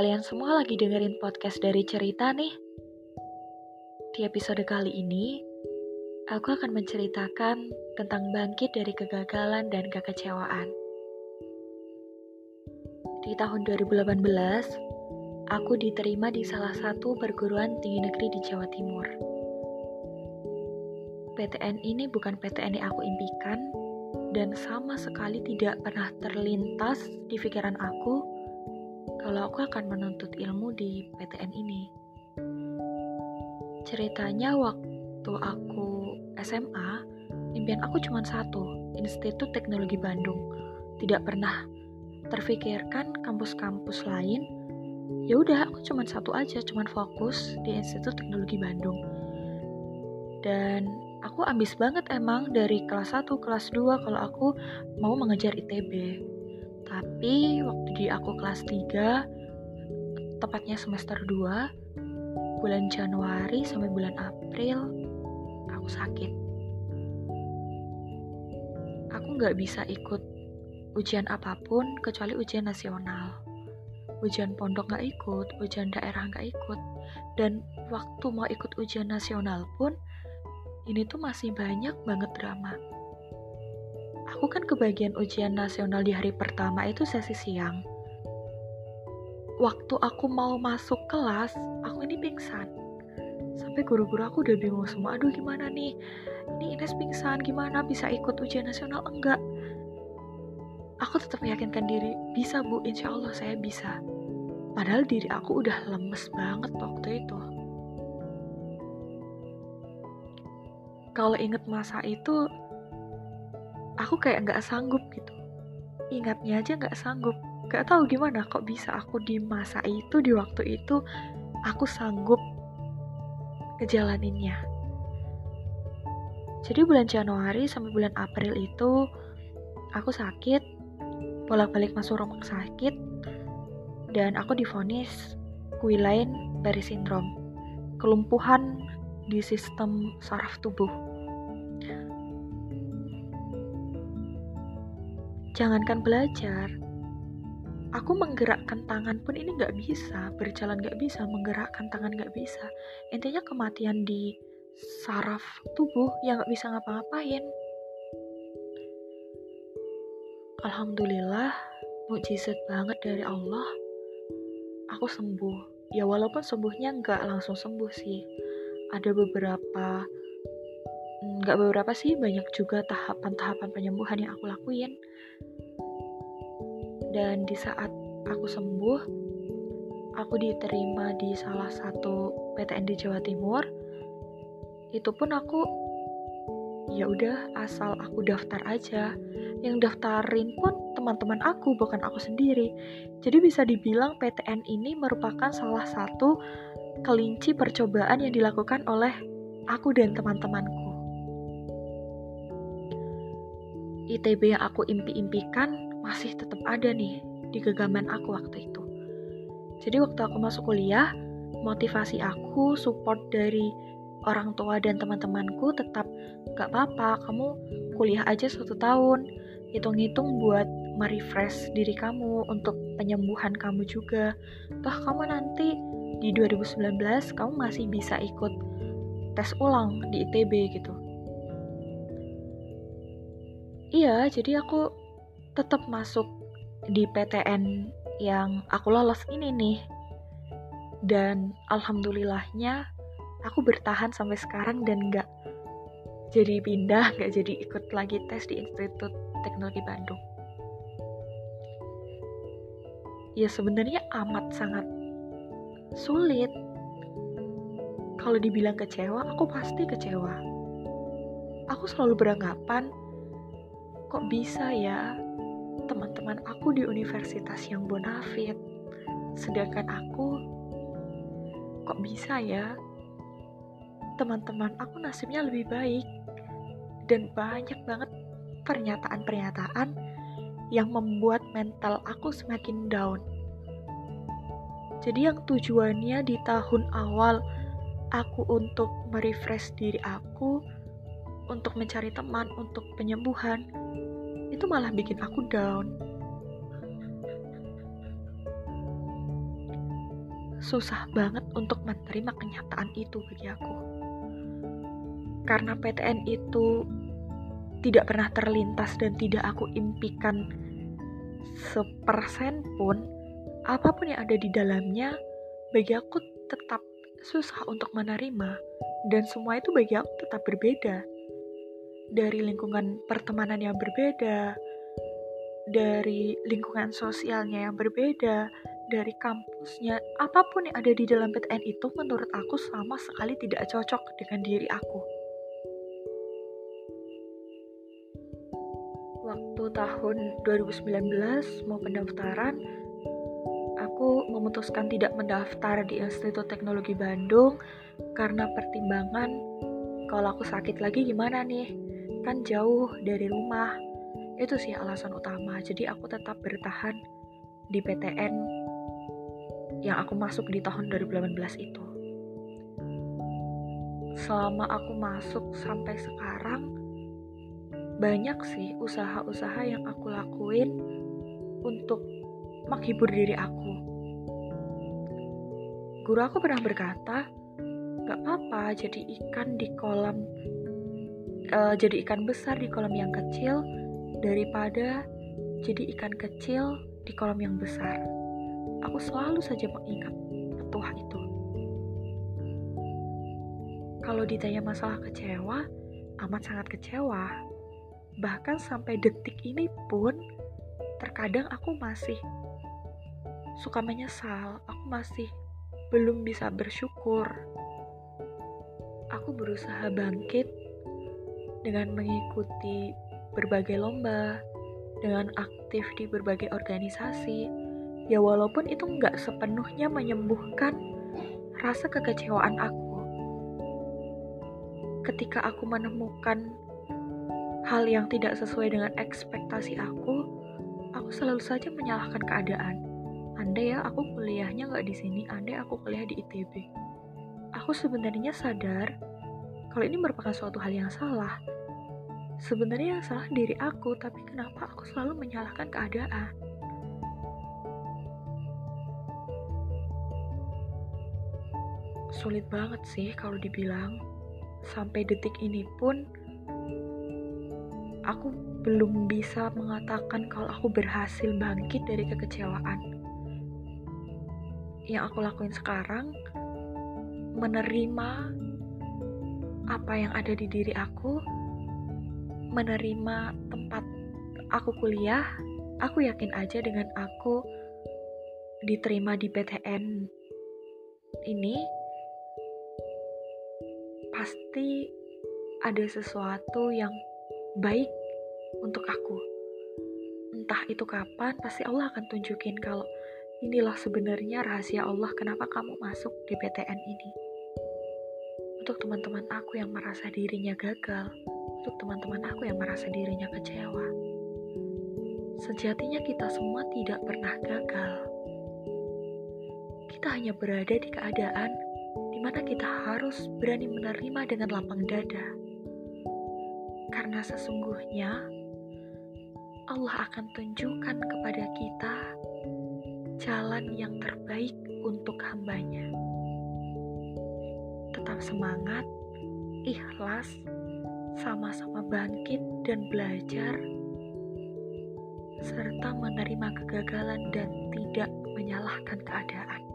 Kalian semua lagi dengerin podcast dari cerita nih. Di episode kali ini, aku akan menceritakan tentang bangkit dari kegagalan dan kekecewaan. Di tahun 2018, aku diterima di salah satu perguruan tinggi negeri di Jawa Timur. PTN ini bukan PTN yang aku impikan dan sama sekali tidak pernah terlintas di pikiran aku kalau aku akan menuntut ilmu di PTN ini. Ceritanya waktu aku SMA, impian aku cuma satu, Institut Teknologi Bandung. Tidak pernah terfikirkan kampus-kampus lain. Ya udah, aku cuma satu aja, cuma fokus di Institut Teknologi Bandung. Dan aku ambis banget emang dari kelas 1, kelas 2 kalau aku mau mengejar ITB. Tapi waktu di aku kelas 3, tepatnya semester 2, bulan Januari sampai bulan April, aku sakit. Aku nggak bisa ikut ujian apa pun kecuali ujian nasional. Ujian pondok nggak ikut, ujian daerah nggak ikut. Dan waktu mau ikut ujian nasional pun, ini tuh masih banyak banget drama aku kan kebagian ujian nasional di hari pertama itu sesi siang. Waktu aku mau masuk kelas, aku ini pingsan. Sampai guru-guru aku udah bingung semua, aduh gimana nih? Ini Ines pingsan, gimana bisa ikut ujian nasional? Enggak. Aku tetap meyakinkan diri, bisa bu, insya Allah saya bisa. Padahal diri aku udah lemes banget waktu itu. Kalau inget masa itu, aku kayak nggak sanggup gitu. Ingatnya aja nggak sanggup. Gak tahu gimana kok bisa aku di masa itu di waktu itu aku sanggup ngejalaninnya. Jadi bulan Januari sampai bulan April itu aku sakit bolak-balik masuk rumah sakit dan aku difonis Guillain Barre syndrome kelumpuhan di sistem saraf tubuh jangankan belajar aku menggerakkan tangan pun ini nggak bisa berjalan nggak bisa menggerakkan tangan nggak bisa. Intinya kematian di saraf tubuh yang nggak bisa ngapa-ngapain. Alhamdulillah mukjizat banget dari Allah aku sembuh. Ya walaupun sembuhnya nggak langsung sembuh sih. Ada beberapa nggak beberapa sih banyak juga tahapan-tahapan penyembuhan yang aku lakuin dan di saat aku sembuh aku diterima di salah satu PTN di Jawa Timur. Itu pun aku ya udah asal aku daftar aja. Yang daftarin pun teman-teman aku bukan aku sendiri. Jadi bisa dibilang PTN ini merupakan salah satu kelinci percobaan yang dilakukan oleh aku dan teman-temanku. ITB yang aku impi-impikan masih tetap ada nih di genggaman aku waktu itu. Jadi waktu aku masuk kuliah, motivasi aku, support dari orang tua dan teman-temanku tetap gak apa-apa, kamu kuliah aja satu tahun, hitung-hitung buat merefresh diri kamu untuk penyembuhan kamu juga. Toh kamu nanti di 2019 kamu masih bisa ikut tes ulang di ITB gitu iya jadi aku tetap masuk di PTN yang aku lolos ini nih. Dan alhamdulillahnya aku bertahan sampai sekarang dan nggak jadi pindah nggak jadi ikut lagi tes di Institut Teknologi Bandung. Ya sebenarnya amat sangat sulit. Kalau dibilang kecewa aku pasti kecewa. Aku selalu beranggapan kok bisa ya teman-teman aku di universitas yang bonafit. Sedangkan aku kok bisa ya? Teman-teman aku nasibnya lebih baik dan banyak banget pernyataan-pernyataan yang membuat mental aku semakin down. Jadi yang tujuannya di tahun awal aku untuk merefresh diri aku untuk mencari teman, untuk penyembuhan, itu malah bikin aku down. susah banget untuk menerima kenyataan itu bagi aku. Karena PTN itu tidak pernah terlintas dan tidak aku impikan sepersen pun, apa pun yang ada di dalamnya, bagi aku tetap susah untuk menerima dan semua itu bagi aku tetap berbeda dari lingkungan pertemanan yang berbeda dari lingkungan sosialnya yang berbeda dari kampusnya apa pun yang ada di dalam PTN itu menurut aku sama sekali tidak cocok dengan diri aku. Waktu tahun 2019 mau pendaftaran aku memutuskan tidak mendaftar di Institut Teknologi Bandung karena pertimbangan kalau aku sakit lagi gimana nih kan jauh dari rumah. Itu sih alasan utama. Jadi aku tetap bertahan di PTN yang aku masuk di tahun 2018 itu. Selama aku masuk sampai sekarang banyak sih usaha-usaha yang aku lakuin untuk menghibur diri aku. Guru aku pernah berkata gak apa-apa jadi ikan di kolam uh, jadi ikan besar di kolam yang kecil daripada jadi ikan kecil di kolam yang besar. Aku selalu saja mengingat petua itu. Kalau ditanya masalah kecewa, amat sangat kecewa. Bahkan sampai detik ini pun, terkadang aku masih suka menyesal. Aku masih belum bisa bersyukur. Aku berusaha bangkit dengan mengikuti berbagai lomba, dengan aktif di berbagai organisasi, ya walaupun itu nggak sepenuhnya menyembuhkan rasa kekecewaan aku. Ketika aku menemukan hal yang tidak sesuai dengan ekspektasi aku, aku selalu saja menyalahkan keadaan. Andai ya aku kuliahnya nggak di sini, andai aku kuliah di ITB. Aku sebenarnya sadar kalau ini merupakan suatu hal yang salah. Sebenarnya yang salah diri aku, tapi kenapa aku selalu menyalahkan keadaan? Sulit banget sih kalau dibilang. Sampai detik ini pun aku belum bisa mengatakan kalau aku berhasil bangkit dari kekecewaan. Yang aku lakuin sekarang menerima apa yang ada di diri aku, menerima tempat aku kuliah, aku yakin aja dengan aku diterima di PTN ini, pasti ada sesuatu yang baik untuk aku. Entah itu kapan, pasti Allah akan tunjukin kalau inilah sebenarnya rahasia Allah kenapa kamu masuk di PTN ini untuk teman-teman aku yang merasa dirinya gagal, untuk teman-teman aku yang merasa dirinya kecewa. Sejatinya kita semua tidak pernah gagal. Kita hanya berada di keadaan di mana kita harus berani menerima dengan lapang dada. Karena sesungguhnya Allah akan tunjukkan kepada kita jalan yang terbaik untuk hambanya tetap semangat, ikhlas, sama-sama bangkit dan belajar, serta menerima kegagalan dan tidak menyalahkan keadaan.